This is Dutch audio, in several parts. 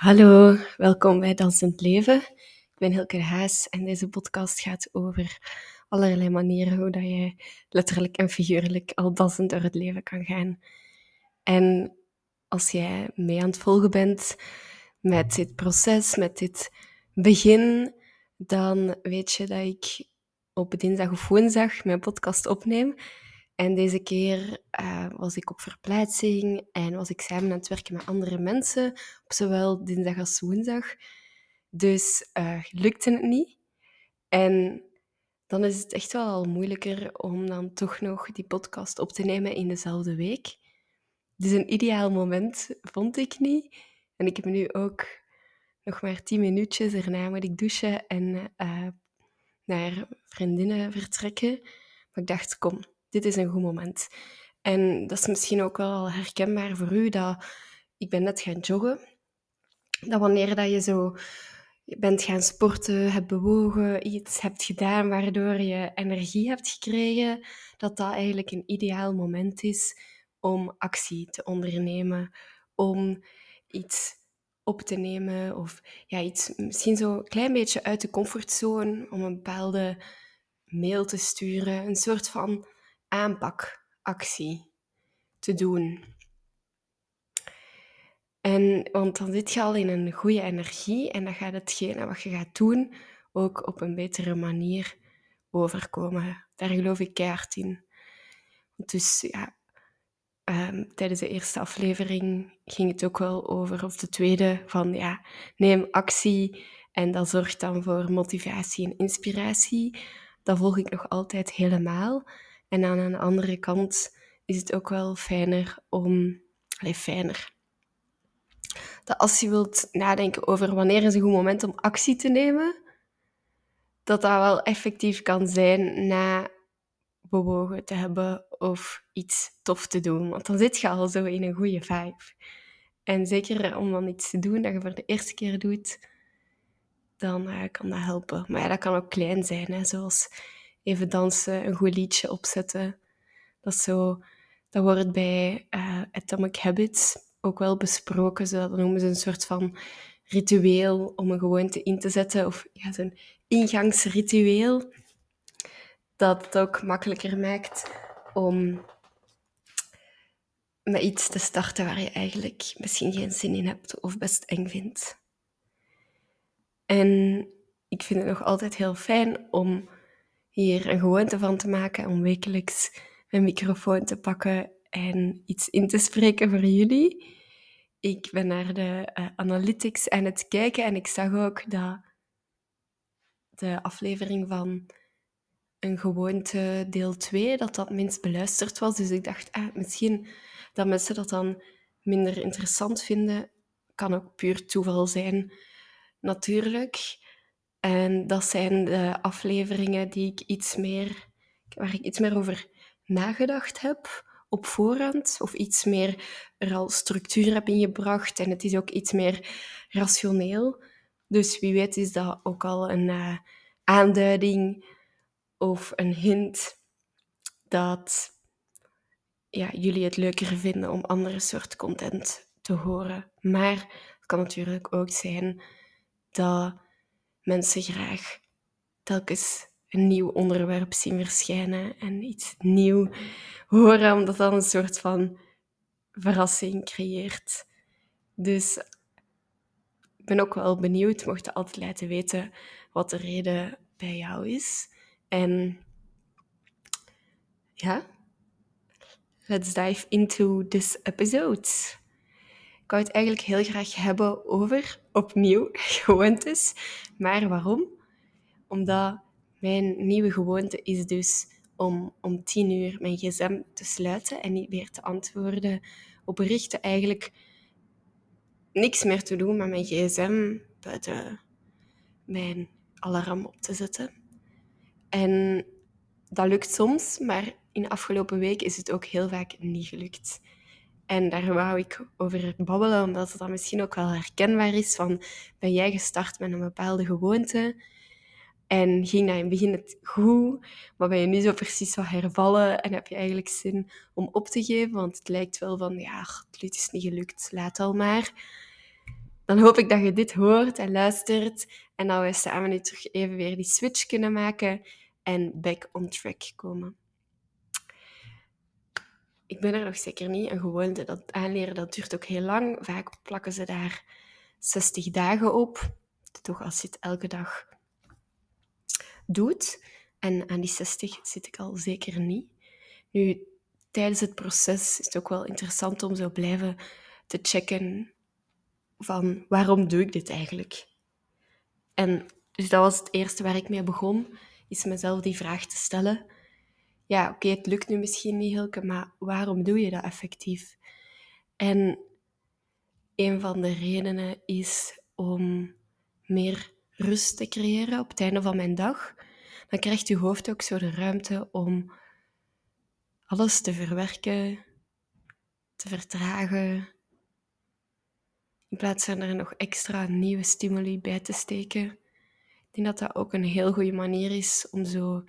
Hallo, welkom bij Dansend Leven. Ik ben Hilke Haas en deze podcast gaat over allerlei manieren hoe dat je letterlijk en figuurlijk al dansend door het leven kan gaan. En als jij mee aan het volgen bent met dit proces, met dit begin, dan weet je dat ik op dinsdag of woensdag mijn podcast opneem. En deze keer uh, was ik op verplaatsing en was ik samen aan het werken met andere mensen, op zowel dinsdag als woensdag. Dus uh, lukte het niet. En dan is het echt wel al moeilijker om dan toch nog die podcast op te nemen in dezelfde week. Dus een ideaal moment vond ik niet. En ik heb nu ook nog maar tien minuutjes. Daarna moet ik douchen en uh, naar vriendinnen vertrekken. Maar ik dacht, kom, dit is een goed moment. En dat is misschien ook wel herkenbaar voor u, dat ik ben net gaan joggen. Dat wanneer dat je zo bent gaan sporten, hebt bewogen, iets hebt gedaan waardoor je energie hebt gekregen, dat dat eigenlijk een ideaal moment is om actie te ondernemen, om iets op te nemen of ja, iets misschien zo een klein beetje uit de comfortzone om een bepaalde mail te sturen, een soort van aanpakactie te doen. En, want dan zit je al in een goede energie en dan gaat hetgene wat je gaat doen ook op een betere manier overkomen. Daar geloof ik keihard in. Dus ja, um, tijdens de eerste aflevering ging het ook wel over, of de tweede, van ja, neem actie en dat zorgt dan voor motivatie en inspiratie. Dat volg ik nog altijd helemaal. En aan de andere kant is het ook wel fijner om... Allee, fijner. Dat als je wilt nadenken over wanneer is een goed moment om actie te nemen, dat dat wel effectief kan zijn na bewogen te hebben of iets tof te doen. Want dan zit je al zo in een goede vibe. En zeker om dan iets te doen dat je voor de eerste keer doet, dan uh, kan dat helpen. Maar ja, dat kan ook klein zijn, zoals even dansen, een goed liedje opzetten. Dat, zo, dat wordt bij uh, Atomic Habits ook wel besproken. Zo, noemen ze een soort van ritueel om een gewoonte in te zetten. Of ja, zo'n ingangsritueel. Dat het ook makkelijker maakt om met iets te starten waar je eigenlijk misschien geen zin in hebt of best eng vindt. En ik vind het nog altijd heel fijn om hier een gewoonte van te maken om wekelijks mijn microfoon te pakken en iets in te spreken voor jullie. Ik ben naar de uh, analytics aan het kijken en ik zag ook dat de aflevering van een gewoonte deel 2, dat dat minst beluisterd was. Dus ik dacht, ah, misschien dat mensen dat dan minder interessant vinden. Kan ook puur toeval zijn, natuurlijk. En dat zijn de afleveringen die ik iets meer, waar ik iets meer over nagedacht heb op voorhand. Of iets meer er al structuur heb ingebracht. En het is ook iets meer rationeel. Dus wie weet is dat ook al een uh, aanduiding of een hint dat ja, jullie het leuker vinden om andere soort content te horen. Maar het kan natuurlijk ook zijn dat mensen graag telkens een nieuw onderwerp zien verschijnen en iets nieuw horen, omdat dat een soort van verrassing creëert. Dus ik ben ook wel benieuwd, mocht je altijd laten weten wat de reden bij jou is. En ja, let's dive into this episode. Ik wou het eigenlijk heel graag hebben over, opnieuw, gewoontes. Maar waarom? Omdat mijn nieuwe gewoonte is dus om om tien uur mijn gsm te sluiten en niet meer te antwoorden op berichten. Eigenlijk niks meer te doen met mijn gsm buiten mijn alarm op te zetten. En dat lukt soms, maar in de afgelopen week is het ook heel vaak niet gelukt. En daar wou ik over babbelen, omdat het dan misschien ook wel herkenbaar is van ben jij gestart met een bepaalde gewoonte? En ging dat in het begin het goed, maar ben je nu zo precies wat hervallen? En heb je eigenlijk zin om op te geven, want het lijkt wel van ja, het is niet gelukt, laat al maar. dan hoop ik dat je dit hoort en luistert. En dat we samen nu terug even weer die switch kunnen maken en back on track komen. Ik ben er nog zeker niet. Een gewoonte, dat aanleren, dat duurt ook heel lang. Vaak plakken ze daar 60 dagen op. Toch als je het elke dag doet. En aan die 60 zit ik al zeker niet. Nu, tijdens het proces is het ook wel interessant om zo blijven te checken van waarom doe ik dit eigenlijk? En dus dat was het eerste waar ik mee begon, is mezelf die vraag te stellen. Ja, oké, het lukt nu misschien niet, Hilke, maar waarom doe je dat effectief? En een van de redenen is om meer rust te creëren op het einde van mijn dag. Dan krijgt je hoofd ook zo de ruimte om alles te verwerken, te vertragen, in plaats van er nog extra nieuwe stimuli bij te steken. Ik denk dat dat ook een heel goede manier is om zo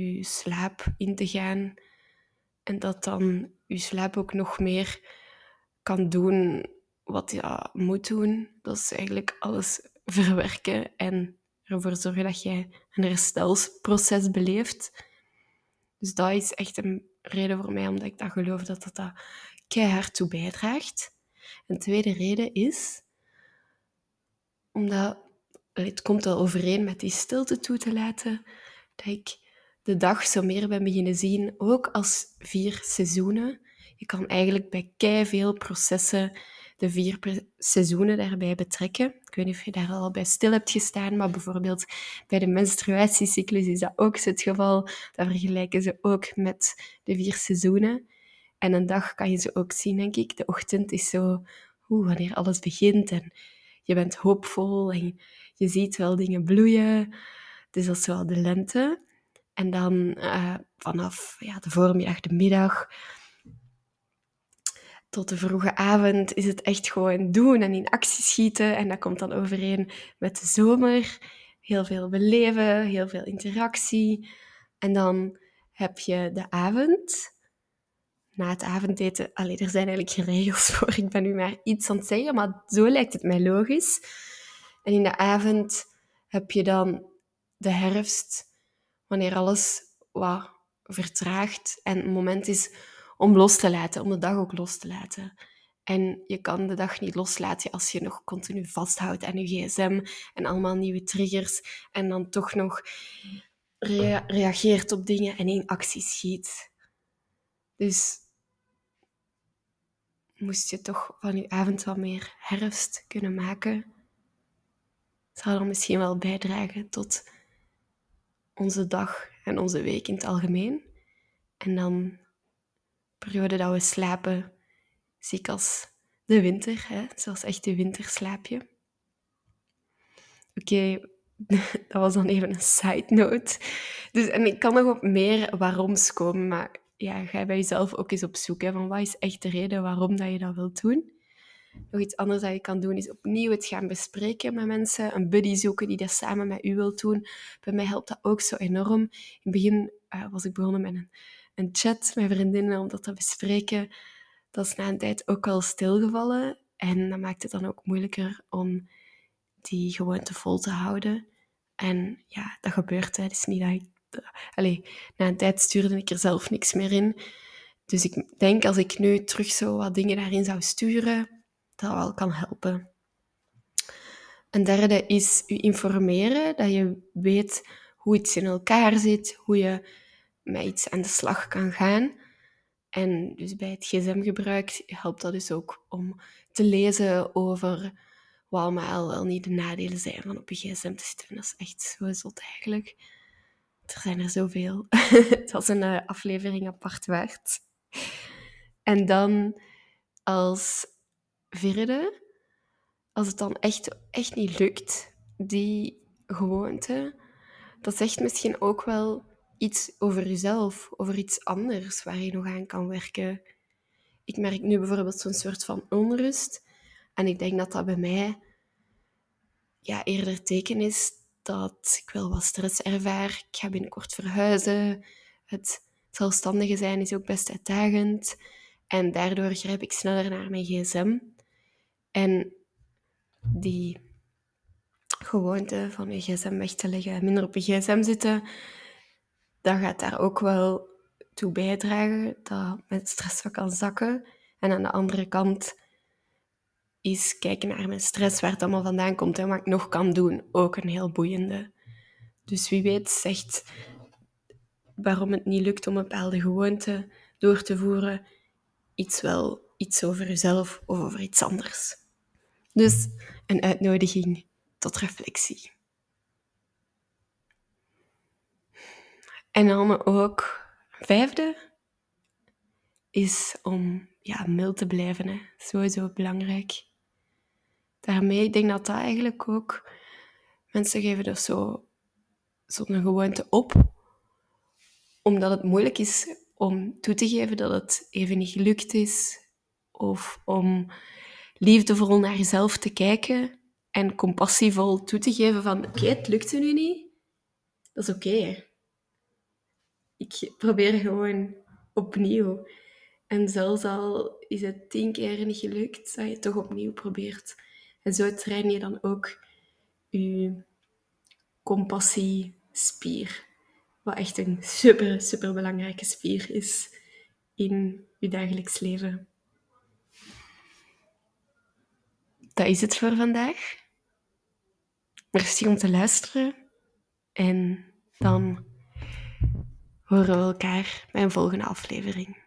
je slaap in te gaan. En dat dan je slaap ook nog meer kan doen wat je moet doen. Dat is eigenlijk alles verwerken en ervoor zorgen dat jij een herstelproces beleeft. Dus dat is echt een reden voor mij, omdat ik dat geloof dat dat, dat keihard toe bijdraagt. Een tweede reden is omdat het komt al overeen met die stilte toe te laten, dat ik de dag zo meer ben beginnen zien, ook als vier seizoenen. Je kan eigenlijk bij kei veel processen de vier seizoenen daarbij betrekken. Ik weet niet of je daar al bij stil hebt gestaan, maar bijvoorbeeld bij de menstruatiecyclus is dat ook het geval. Dat vergelijken ze ook met de vier seizoenen. En een dag kan je ze ook zien, denk ik. De ochtend is zo, oeh, wanneer alles begint en je bent hoopvol en je ziet wel dingen bloeien. Dus dat is wel de lente. En dan uh, vanaf ja, de voormiddag, de middag, tot de vroege avond is het echt gewoon doen en in actie schieten. En dat komt dan overeen met de zomer. Heel veel beleven, heel veel interactie. En dan heb je de avond na het avondeten, allee, er zijn eigenlijk geen regels voor, ik ben nu maar iets aan het zeggen, maar zo lijkt het mij logisch. En in de avond heb je dan de herfst, wanneer alles wat vertraagt en het moment is om los te laten, om de dag ook los te laten. En je kan de dag niet loslaten als je nog continu vasthoudt aan je gsm en allemaal nieuwe triggers en dan toch nog reageert op dingen en in actie schiet. Dus moest je toch van je avond wat meer herfst kunnen maken. Zou dat misschien wel bijdragen tot onze dag en onze week in het algemeen. En dan periode dat we slapen, zie ik als de winter, hè? zoals echt de winterslaapje. Oké, dat was dan even een side note. Dus, en ik kan nog op meer waaroms komen, maar ja, ga bij jezelf ook eens op zoek. Hè, van wat is echt de reden waarom dat je dat wilt doen? Nog iets anders dat je kan doen is opnieuw het gaan bespreken met mensen. Een buddy zoeken die dat samen met u wilt doen. Bij mij helpt dat ook zo enorm. In het begin uh, was ik begonnen met een, een chat met vriendinnen om dat te bespreken. Dat is na een tijd ook al stilgevallen. En dat maakt het dan ook moeilijker om die gewoonte vol te houden. En ja, dat gebeurt. Het is niet dat ik Allee, na een tijd stuurde ik er zelf niks meer in. Dus ik denk als ik nu terug zo wat dingen daarin zou sturen, dat wel kan helpen. Een derde is je informeren, dat je weet hoe iets in elkaar zit, hoe je met iets aan de slag kan gaan. En dus bij het gsm-gebruik helpt dat dus ook om te lezen over wat allemaal wel niet de nadelen zijn van op je gsm te zitten. Dat is echt zo zot eigenlijk. Er zijn er zoveel. het was een uh, aflevering apart waard. En dan als vierde, als het dan echt, echt niet lukt, die gewoonte, dat zegt misschien ook wel iets over jezelf, over iets anders waar je nog aan kan werken. Ik merk nu bijvoorbeeld zo'n soort van onrust. En ik denk dat dat bij mij ja, eerder teken is dat ik wel wat stress ervaar. Ik ga binnenkort verhuizen. Het zelfstandige zijn is ook best uitdagend. En daardoor grijp ik sneller naar mijn gsm. En die gewoonte van je gsm weg te leggen, minder op je gsm zitten, dat gaat daar ook wel toe bijdragen dat mijn stress wat kan zakken. En aan de andere kant is kijken naar mijn stress, waar het allemaal vandaan komt en wat ik nog kan doen, ook een heel boeiende. Dus wie weet zegt waarom het niet lukt om een bepaalde gewoonte door te voeren, iets wel iets over jezelf of over iets anders. Dus een uitnodiging tot reflectie. En dan ook vijfde is om ja, mild te blijven. Hè. Sowieso belangrijk. Daarmee, ik denk dat dat eigenlijk ook... Mensen geven dus zo zo'n gewoonte op, omdat het moeilijk is om toe te geven dat het even niet gelukt is, of om liefdevol naar jezelf te kijken en compassievol toe te geven van oké, het lukte nu niet, dat is oké. Ik probeer gewoon opnieuw. En zelfs al is het tien keer niet gelukt, dat je toch opnieuw probeert. En zo train je dan ook je compassiespier. Wat echt een super, super belangrijke spier is in je dagelijks leven. Dat is het voor vandaag. Merci om te luisteren. En dan horen we elkaar bij een volgende aflevering.